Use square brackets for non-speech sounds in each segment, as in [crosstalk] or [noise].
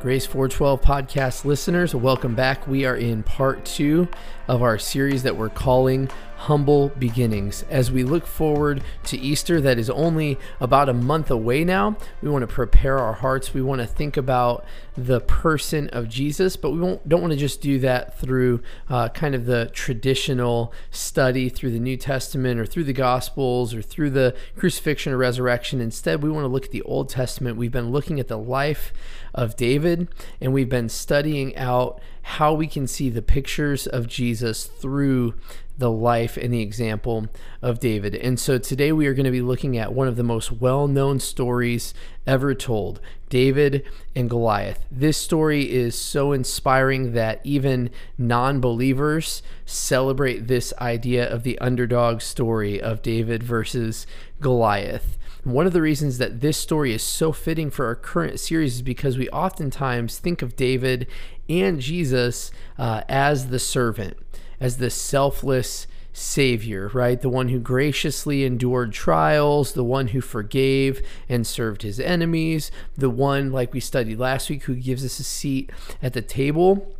Grace 412 podcast listeners, welcome back. We are in part two of our series that we're calling Humble Beginnings. As we look forward to Easter, that is only about a month away now, we want to prepare our hearts. We want to think about the person of Jesus, but we don't want to just do that through uh, kind of the traditional study through the New Testament or through the Gospels or through the crucifixion or resurrection. Instead, we want to look at the Old Testament. We've been looking at the life of David, and we've been studying out how we can see the pictures of Jesus through the life and the example of David. And so today we are going to be looking at one of the most well known stories ever told David and Goliath. This story is so inspiring that even non believers celebrate this idea of the underdog story of David versus Goliath. One of the reasons that this story is so fitting for our current series is because we oftentimes think of David and Jesus uh, as the servant, as the selfless Savior, right? The one who graciously endured trials, the one who forgave and served his enemies, the one, like we studied last week, who gives us a seat at the table.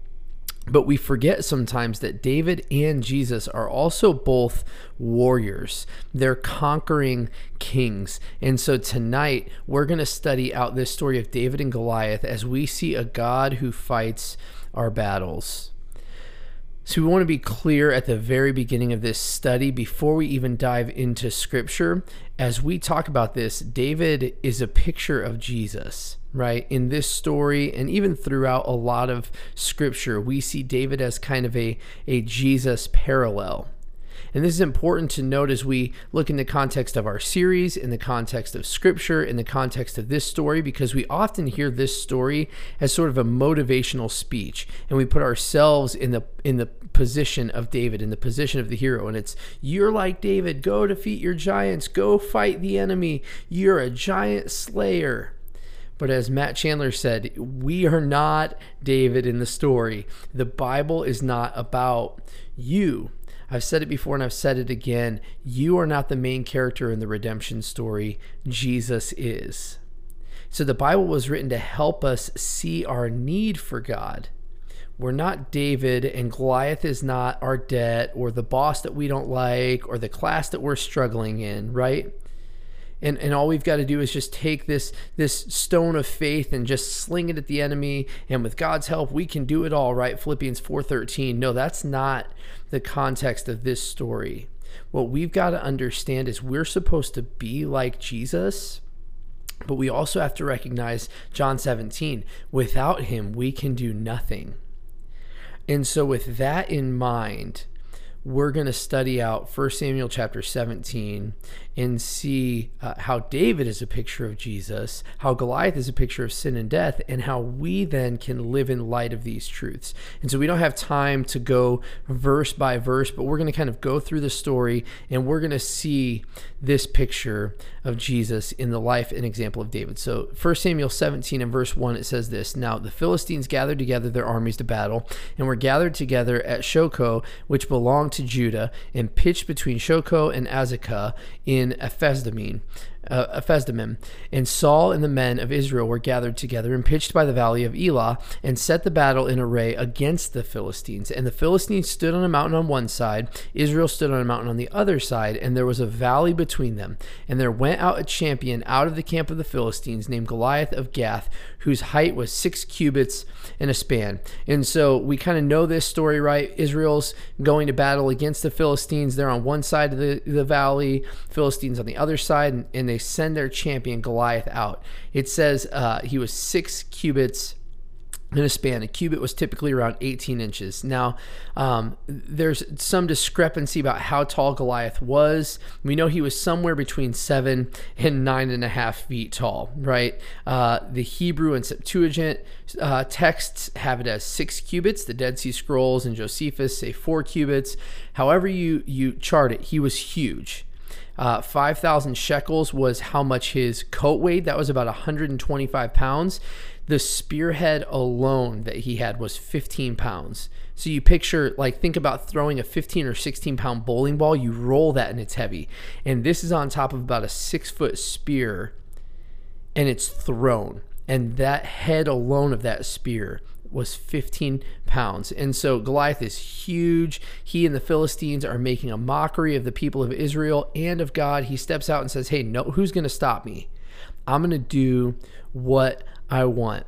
But we forget sometimes that David and Jesus are also both warriors. They're conquering kings. And so tonight, we're going to study out this story of David and Goliath as we see a God who fights our battles. So, we want to be clear at the very beginning of this study before we even dive into scripture. As we talk about this, David is a picture of Jesus, right? In this story, and even throughout a lot of scripture, we see David as kind of a, a Jesus parallel. And this is important to note as we look in the context of our series, in the context of scripture, in the context of this story, because we often hear this story as sort of a motivational speech. And we put ourselves in the in the position of David, in the position of the hero. And it's you're like David, go defeat your giants, go fight the enemy. You're a giant slayer. But as Matt Chandler said, we are not David in the story. The Bible is not about you. I've said it before and I've said it again. You are not the main character in the redemption story, Jesus is. So the Bible was written to help us see our need for God. We're not David, and Goliath is not our debt or the boss that we don't like or the class that we're struggling in, right? And and all we've got to do is just take this this stone of faith and just sling it at the enemy. And with God's help we can do it all right? Philippians 4:13 no that's not the context of this story. What we've got to understand is we're supposed to be like Jesus but we also have to recognize John 17 without him we can do nothing. And so with that in mind we're going to study out 1 Samuel chapter 17 and see uh, how David is a picture of Jesus, how Goliath is a picture of sin and death, and how we then can live in light of these truths. And so we don't have time to go verse by verse, but we're going to kind of go through the story and we're going to see this picture of Jesus in the life and example of David. So 1 Samuel 17 and verse 1 it says this Now the Philistines gathered together their armies to battle, and were gathered together at Shochoh, which belonged to Judah, and pitched between Shochoh and Azekah in in Ephesdammim uh. And Saul and the men of Israel were gathered together and pitched by the valley of Elah and set the battle in array against the Philistines. And the Philistines stood on a mountain on one side, Israel stood on a mountain on the other side, and there was a valley between them. And there went out a champion out of the camp of the Philistines named Goliath of Gath, whose height was six cubits and a span. And so we kind of know this story, right? Israel's going to battle against the Philistines. They're on one side of the, the valley, Philistines on the other side, and, and they send their champion Goliath out. It says uh, he was six cubits in a span. A cubit was typically around 18 inches. Now, um, there's some discrepancy about how tall Goliath was. We know he was somewhere between seven and nine and a half feet tall, right? Uh, the Hebrew and Septuagint uh, texts have it as six cubits. The Dead Sea Scrolls and Josephus say four cubits. However, you you chart it, he was huge. Uh, 5,000 shekels was how much his coat weighed. That was about 125 pounds. The spearhead alone that he had was 15 pounds. So you picture, like, think about throwing a 15 or 16 pound bowling ball. You roll that and it's heavy. And this is on top of about a six foot spear and it's thrown and that head alone of that spear was 15 pounds. And so Goliath is huge. He and the Philistines are making a mockery of the people of Israel and of God. He steps out and says, Hey, no, who's going to stop me? I'm going to do what I want.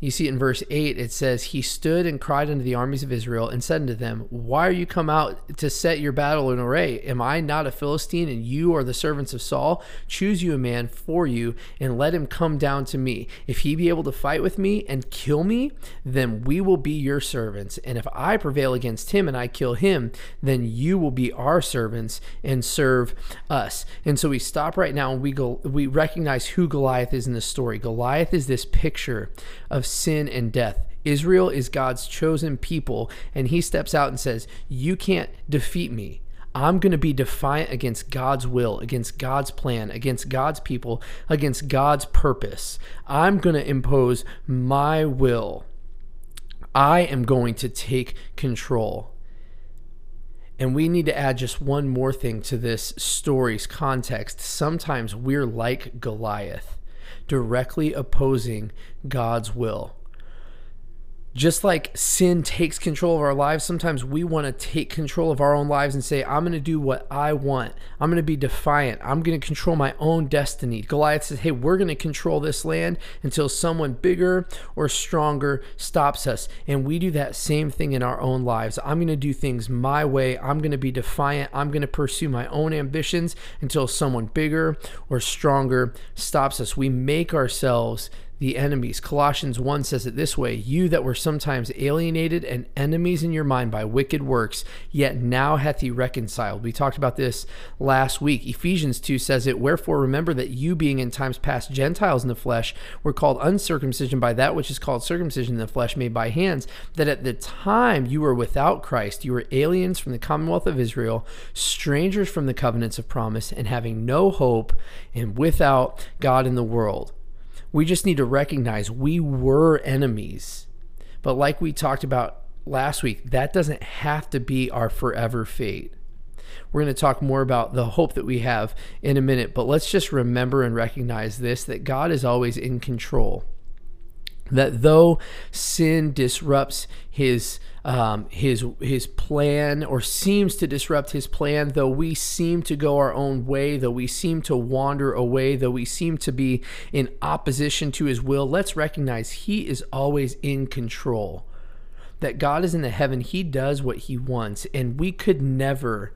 You see in verse 8, it says, He stood and cried unto the armies of Israel and said unto them, Why are you come out to set your battle in array? Am I not a Philistine, and you are the servants of Saul? Choose you a man for you, and let him come down to me. If he be able to fight with me and kill me, then we will be your servants. And if I prevail against him and I kill him, then you will be our servants and serve us. And so we stop right now and we go we recognize who Goliath is in the story. Goliath is this picture of sin and death. Israel is God's chosen people, and he steps out and says, You can't defeat me. I'm going to be defiant against God's will, against God's plan, against God's people, against God's purpose. I'm going to impose my will. I am going to take control. And we need to add just one more thing to this story's context. Sometimes we're like Goliath directly opposing God's will. Just like sin takes control of our lives, sometimes we want to take control of our own lives and say, I'm going to do what I want. I'm going to be defiant. I'm going to control my own destiny. Goliath says, Hey, we're going to control this land until someone bigger or stronger stops us. And we do that same thing in our own lives. I'm going to do things my way. I'm going to be defiant. I'm going to pursue my own ambitions until someone bigger or stronger stops us. We make ourselves the enemies. Colossians 1 says it this way You that were sometimes alienated and enemies in your mind by wicked works, yet now hath he reconciled. We talked about this last week. Ephesians 2 says it Wherefore remember that you, being in times past Gentiles in the flesh, were called uncircumcision by that which is called circumcision in the flesh made by hands, that at the time you were without Christ, you were aliens from the commonwealth of Israel, strangers from the covenants of promise, and having no hope, and without God in the world. We just need to recognize we were enemies. But like we talked about last week, that doesn't have to be our forever fate. We're going to talk more about the hope that we have in a minute, but let's just remember and recognize this that God is always in control that though sin disrupts his um, his his plan or seems to disrupt his plan, though we seem to go our own way, though we seem to wander away, though we seem to be in opposition to his will, let's recognize he is always in control. That God is in the heaven, he does what he wants, and we could never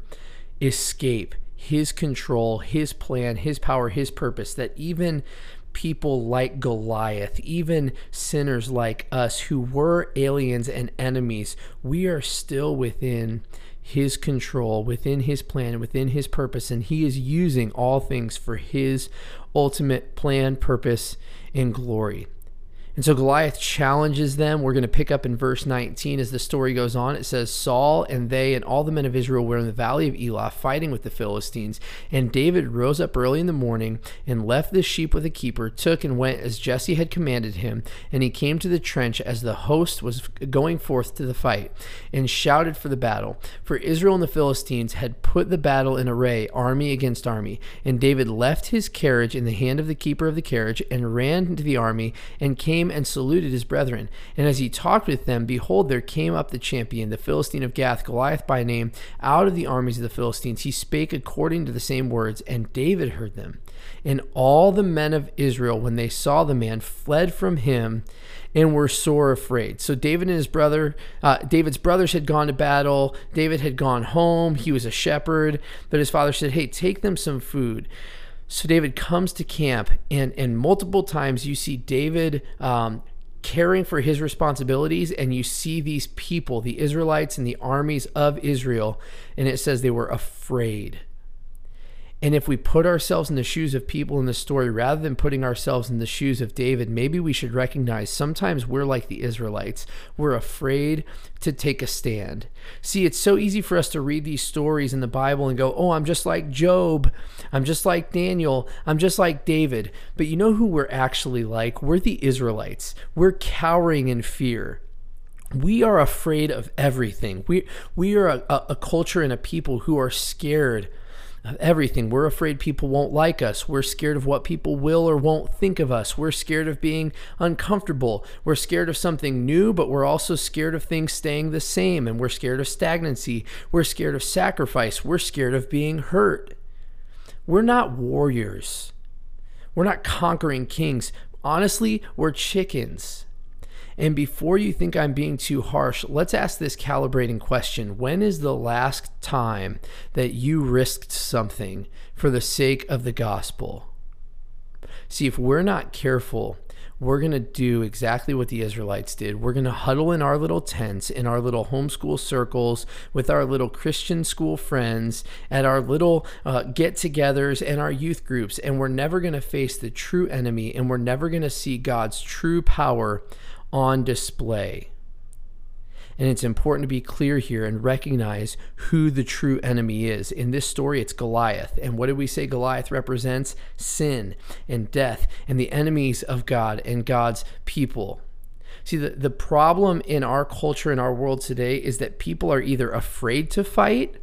escape his control, his plan, his power, his purpose. That even people like Goliath, even sinners like us who were aliens and enemies, we are still within his control, within his plan, within his purpose, and he is using all things for his ultimate plan, purpose, and glory. And so Goliath challenges them. We're going to pick up in verse 19 as the story goes on. It says, Saul and they and all the men of Israel were in the valley of Elah fighting with the Philistines. And David rose up early in the morning and left the sheep with a keeper, took and went as Jesse had commanded him. And he came to the trench as the host was going forth to the fight and shouted for the battle. For Israel and the Philistines had put the battle in array, army against army. And David left his carriage in the hand of the keeper of the carriage and ran into the army and came came and saluted his brethren. And as he talked with them, behold, there came up the champion, the Philistine of Gath, Goliath by name, out of the armies of the Philistines. He spake according to the same words, and David heard them. And all the men of Israel, when they saw the man, fled from him and were sore afraid. So David and his brother, uh, David's brothers had gone to battle. David had gone home. He was a shepherd, but his father said, "Hey, take them some food." So David comes to camp, and and multiple times you see David um, caring for his responsibilities, and you see these people, the Israelites and the armies of Israel, and it says they were afraid. And if we put ourselves in the shoes of people in the story rather than putting ourselves in the shoes of David, maybe we should recognize sometimes we're like the Israelites. We're afraid to take a stand. See, it's so easy for us to read these stories in the Bible and go, oh, I'm just like Job. I'm just like Daniel. I'm just like David. But you know who we're actually like? We're the Israelites. We're cowering in fear we are afraid of everything. We we are a, a, culture and a people who are scared of everything. We're afraid people won't like us. We're scared of what people will or won't think of us. We're scared of being uncomfortable. We're scared of something new, but we're also scared of things staying the same. And we're scared of stagnancy. We're scared of sacrifice. We're scared of being hurt. We're not warriors. We're not conquering kings. Honestly, we're chickens. And before you think I'm being too harsh, let's ask this calibrating question When is the last time that you risked something for the sake of the gospel? See, if we're not careful, we're going to do exactly what the Israelites did. We're going to huddle in our little tents, in our little homeschool circles, with our little Christian school friends, at our little uh, get togethers and our youth groups, and we're never going to face the true enemy, and we're never going to see God's true power on display. And it's important to be clear here and recognize who the true enemy is. In this story, it's Goliath. And what did we say Goliath represents? Sin and death and the enemies of God and God's people. See, the, the problem in our culture, in our world today, is that people are either afraid to fight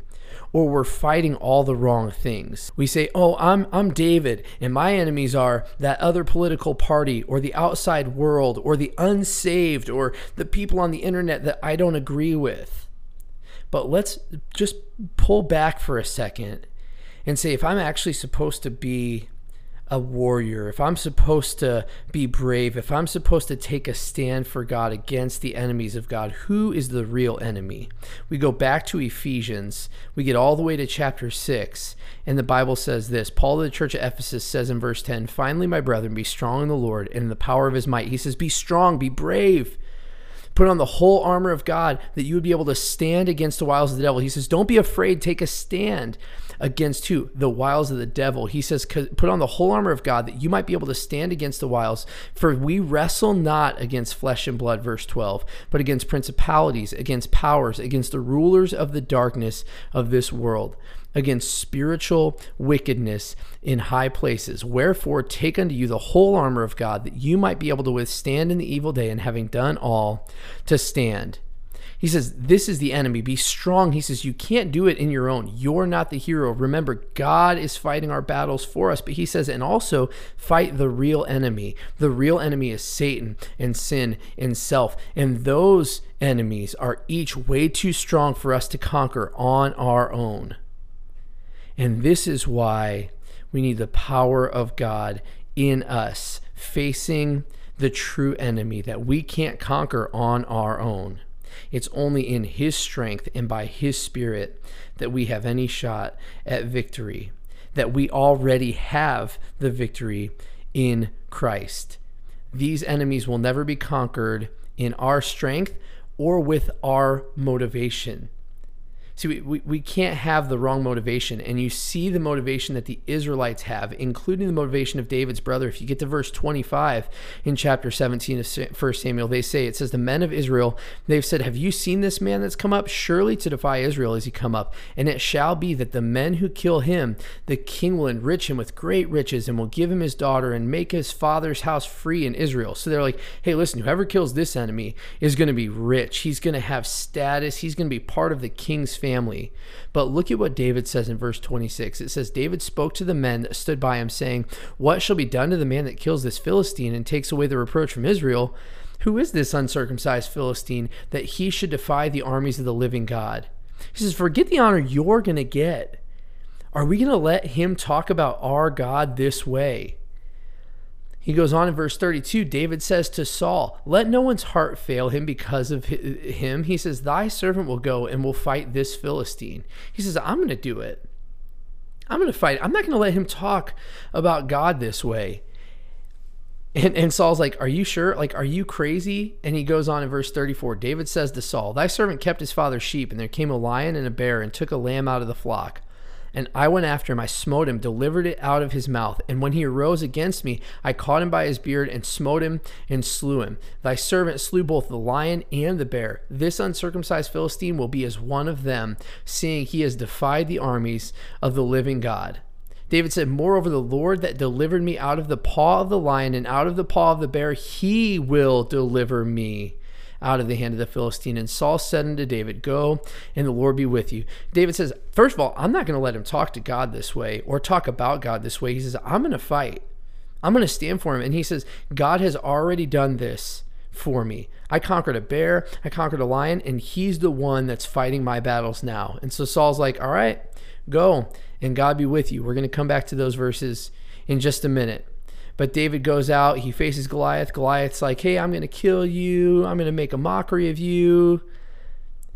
or we're fighting all the wrong things. We say, "Oh, I'm I'm David and my enemies are that other political party or the outside world or the unsaved or the people on the internet that I don't agree with." But let's just pull back for a second and say if I'm actually supposed to be a warrior, if I'm supposed to be brave, if I'm supposed to take a stand for God against the enemies of God, who is the real enemy? We go back to Ephesians, we get all the way to chapter 6, and the Bible says this Paul to the church of Ephesus says in verse 10 Finally, my brethren, be strong in the Lord and in the power of his might. He says, Be strong, be brave. Put on the whole armor of God that you would be able to stand against the wiles of the devil. He says, Don't be afraid, take a stand against who? The wiles of the devil. He says, Put on the whole armor of God that you might be able to stand against the wiles. For we wrestle not against flesh and blood, verse 12, but against principalities, against powers, against the rulers of the darkness of this world against spiritual wickedness in high places. Wherefore, take unto you the whole armor of God, that you might be able to withstand in the evil day, and having done all, to stand. He says, This is the enemy. Be strong. He says, You can't do it in your own. You're not the hero. Remember, God is fighting our battles for us. But he says, And also fight the real enemy. The real enemy is Satan and sin and self. And those enemies are each way too strong for us to conquer on our own. And this is why we need the power of God in us, facing the true enemy that we can't conquer on our own. It's only in His strength and by His Spirit that we have any shot at victory, that we already have the victory in Christ. These enemies will never be conquered in our strength or with our motivation. See, we, we, can't have the wrong motivation. And you see the motivation that the Israelites have, including the motivation of David's brother. If you get to verse 25 in chapter 17 of 1 Samuel, they say, it says, The men of Israel, they've said, Have you seen this man that's come up? Surely to defy Israel is he come up. And it shall be that the men who kill him, the king will enrich him with great riches and will give him his daughter and make his father's house free in Israel. So they're like, Hey, listen, whoever kills this enemy is going to be rich. He's going to have status. He's going to be part of the king's family family. But look at what David says in verse 26. It says, David spoke to the men that stood by him, saying, What shall be done to the man that kills this Philistine and takes away the reproach from Israel? Who is this uncircumcised Philistine that he should defy the armies of the living God? He says, Forget the honor you're going to get. Are we going to let him talk about our God this way? He goes on in verse 32 David says to Saul, Let no one's heart fail him because of him. He says, Thy servant will go and will fight this Philistine. He says, I'm going to do it. I'm going to fight. I'm not going to let him talk about God this way. And, and Saul's like, Are you sure? Like, are you crazy? And he goes on in verse 34 David says to Saul, Thy servant kept his father's sheep, and there came a lion and a bear and took a lamb out of the flock. And I went after him, I smote him, delivered it out of his mouth. And when he arose against me, I caught him by his beard and smote him and slew him. Thy servant slew both the lion and the bear. This uncircumcised Philistine will be as one of them, seeing he has defied the armies of the living God. David said, Moreover, the Lord that delivered me out of the paw of the lion and out of the paw of the bear, he will deliver me out of the hand of the Philistine. And Saul said unto David, Go, and the Lord be with you. David says, First of all, I'm not going to let him talk to God this way or talk about God this way. He says, I'm going to fight. I'm going to stand for him. And he says, God has already done this for me. I conquered a bear, I conquered a lion, and he's the one that's fighting my battles now. And so Saul's like, All right, go, and God be with you. We're going to come back to those verses in just a minute. But David goes out, he faces Goliath. Goliath's like, Hey, I'm going to kill you, I'm going to make a mockery of you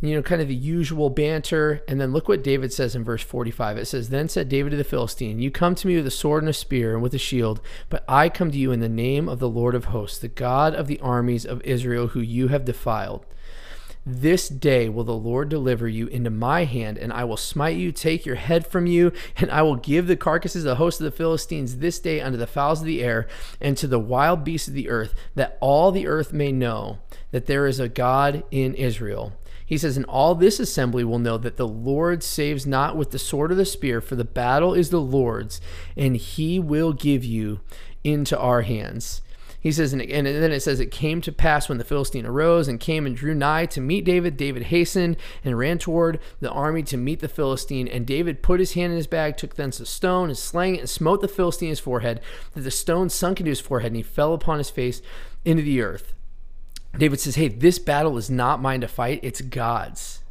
you know, kind of the usual banter. And then look what David says in verse 45. It says, Then said David to the Philistine, You come to me with a sword and a spear and with a shield, but I come to you in the name of the Lord of hosts, the God of the armies of Israel, who you have defiled. This day will the Lord deliver you into my hand, and I will smite you, take your head from you, and I will give the carcasses of the host of the Philistines this day unto the fowls of the air and to the wild beasts of the earth, that all the earth may know that there is a God in Israel. He says, And all this assembly will know that the Lord saves not with the sword or the spear, for the battle is the Lord's, and he will give you into our hands. He says, and, and then it says, It came to pass when the Philistine arose and came and drew nigh to meet David. David hastened and ran toward the army to meet the Philistine. And David put his hand in his bag, took thence a stone, and slang it, and smote the Philistine in his forehead, that the stone sunk into his forehead, and he fell upon his face into the earth. David says, Hey, this battle is not mine to fight, it's God's.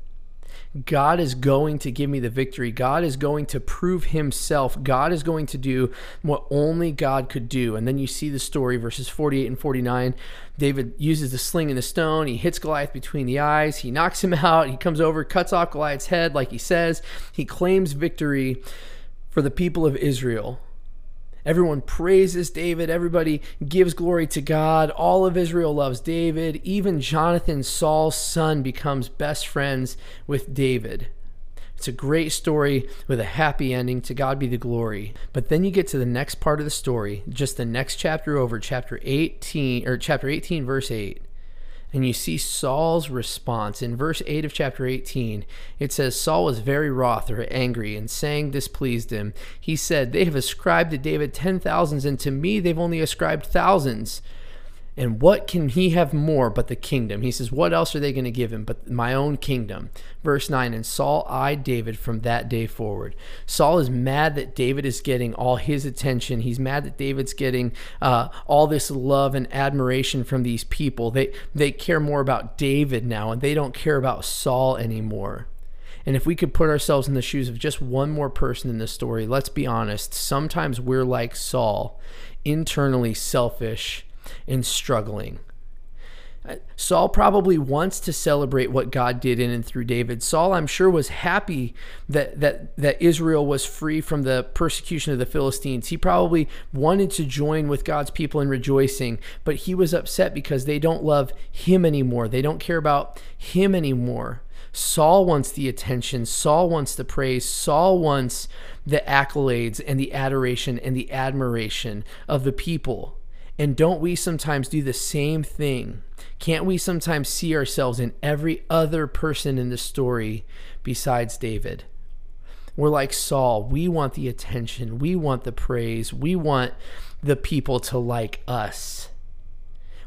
God is going to give me the victory. God is going to prove himself. God is going to do what only God could do. And then you see the story, verses 48 and 49. David uses the sling and the stone. He hits Goliath between the eyes. He knocks him [laughs] out. He comes over, cuts off Goliath's head, like he says. He claims victory for the people of Israel. Everyone praises David. Everybody gives glory to God. All of Israel loves David. Even Jonathan, Saul's son, becomes best friends with David. It's a great story with a happy ending. To God be the glory. But then you get to the next part of the story, just the next chapter over, chapter 18, or chapter 18, verse 8 and you see Saul's response. In verse 8 of chapter 18, it says, Saul was very wroth or angry, and saying displeased him. He said, They have ascribed to David ten thousands, and to me they've only ascribed thousands. And what can he have more but the kingdom? He says, What else are they going to give him but my own kingdom? Verse 9 And Saul eyed David from that day forward. Saul is mad that David is getting all his attention. He's mad that David's getting uh, all this love and admiration from these people. They, they care more about David now, and they don't care about Saul anymore. And if we could put ourselves in the shoes of just one more person in this story, let's be honest, sometimes we're like Saul, internally selfish and struggling. Uh, Saul probably wants to celebrate what God did in and through David. Saul, I'm sure, was happy that, that, that Israel was free from the persecution of the Philistines. He probably wanted to join with God's people in rejoicing, but he was upset because they don't love him anymore. They don't care about him anymore. Saul wants the attention. Saul wants the praise. Saul wants the accolades and the adoration and the admiration of the people. And don't we sometimes do the same thing? Can't we sometimes see ourselves in every other person in the story besides David? We're like Saul. We want the attention. We want the praise. We want the people to like us.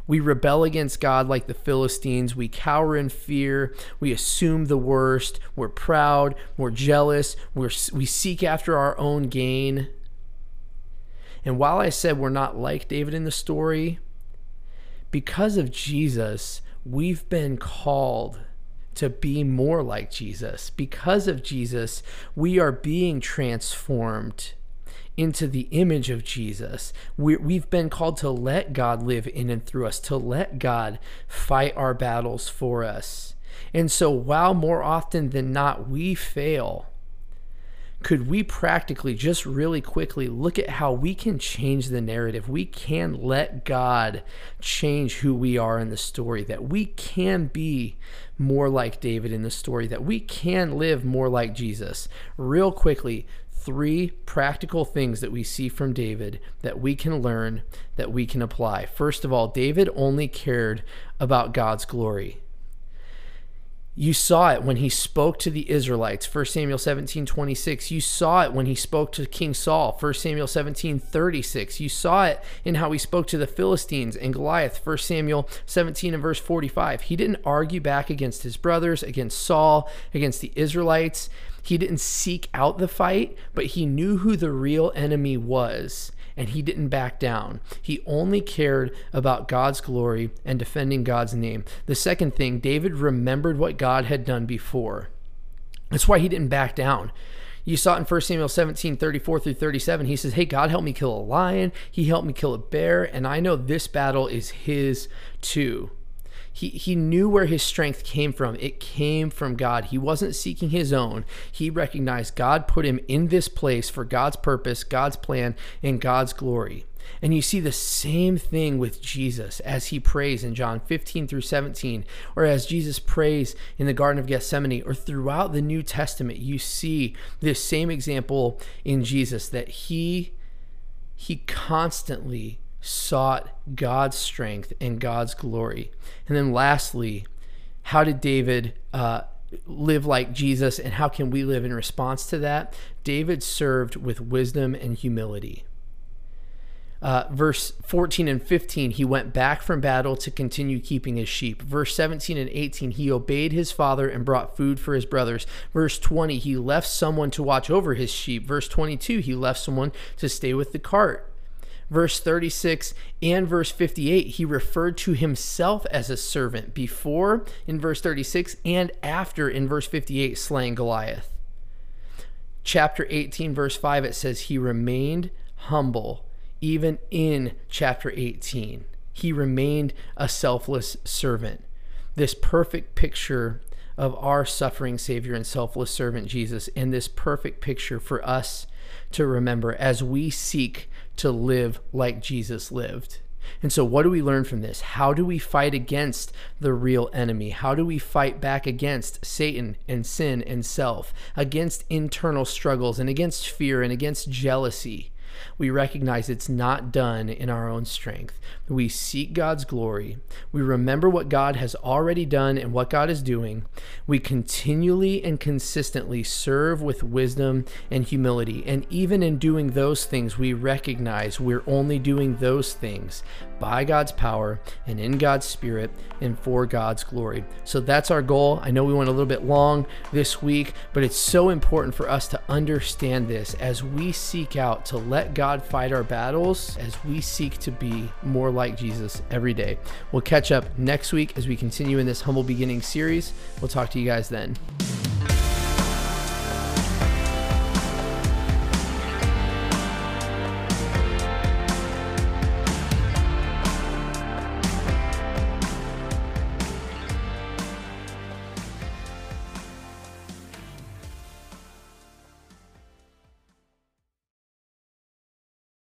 We rebel against God like the Philistines. We cower in fear. We assume the worst. We're proud. We're jealous. We're, we seek after our own gain. And while I said we're not like David in the story, because of Jesus, we've been called to be more like Jesus. Because of Jesus, we are being transformed into the image of Jesus. we have been called to let God live in and through us, to let God fight our battles for us. And so, while more often than not we fail, could we practically just really quickly look at how we can change the narrative? We can let God change who we are in the story, that we can be more like David in the story, that we can live more like Jesus. Real quickly, three practical things that we see from David that we can learn, that we can apply. First of all, David only cared about God's glory You saw it when he spoke to the Israelites, 1 Samuel 17 26. You saw it when he spoke to King Saul, 1 Samuel 17 36. You saw it in how he spoke to the Philistines and Goliath, 1 Samuel 17 and verse 45. He didn't argue back against his brothers, against Saul, against the Israelites. He didn't seek out the fight, but he knew who the real enemy was and he didn't back down. He only cared about God's glory and defending God's name. The second thing, David remembered what God had done before. That's why he didn't back down. You saw it in 1 Samuel 17, 34 through 37. He says, Hey, God helped me kill a lion. He helped me kill a bear. And I know this battle is his too. He, he knew where his strength came from. It came from God. He wasn't seeking his own. He recognized God put him in this place for God's purpose, God's plan, and God's glory. And you see the same thing with Jesus as he prays in John 15 through 17, or as Jesus prays in the Garden of Gethsemane, or throughout the New Testament. You see this same example in Jesus that he he constantly sought God's strength and God's glory. And then lastly, how did David uh, live like Jesus and how can we live in response to that? David served with wisdom and humility. Uh, verse 14 and 15, he went back from battle to continue keeping his sheep. Verse 17 and 18, he obeyed his father and brought food for his brothers. Verse 20, he left someone to watch over his sheep. Verse 22, he left someone to stay with the cart verse 36 and verse 58, he referred to himself as a servant before in verse 36 and after in verse 58, slaying Goliath. Chapter 18, verse 5, it says, He remained humble even in chapter 18. He remained a selfless servant. This perfect picture of our suffering Savior and selfless servant Jesus, and this perfect picture for us to remember as we seek to live like Jesus lived. And so, what do we learn from this? How do we fight against the real enemy? How do we fight back against Satan and sin and self, against internal struggles and against fear and against jealousy? We recognize it's not done in our own strength. We seek God's glory. We remember what God has already done and what God is doing. We continually and consistently serve with wisdom and humility. And even in doing those things, we recognize we're only doing those things by God's power and in God's Spirit and for God's glory. So that's our goal. I know we went a little bit long this week, but it's so important for us to understand this as we seek out to let God fight our battles, as we seek to be more like Jesus every day. We'll catch up next week as we continue in this Humble beginning series. We'll talk to you guys then.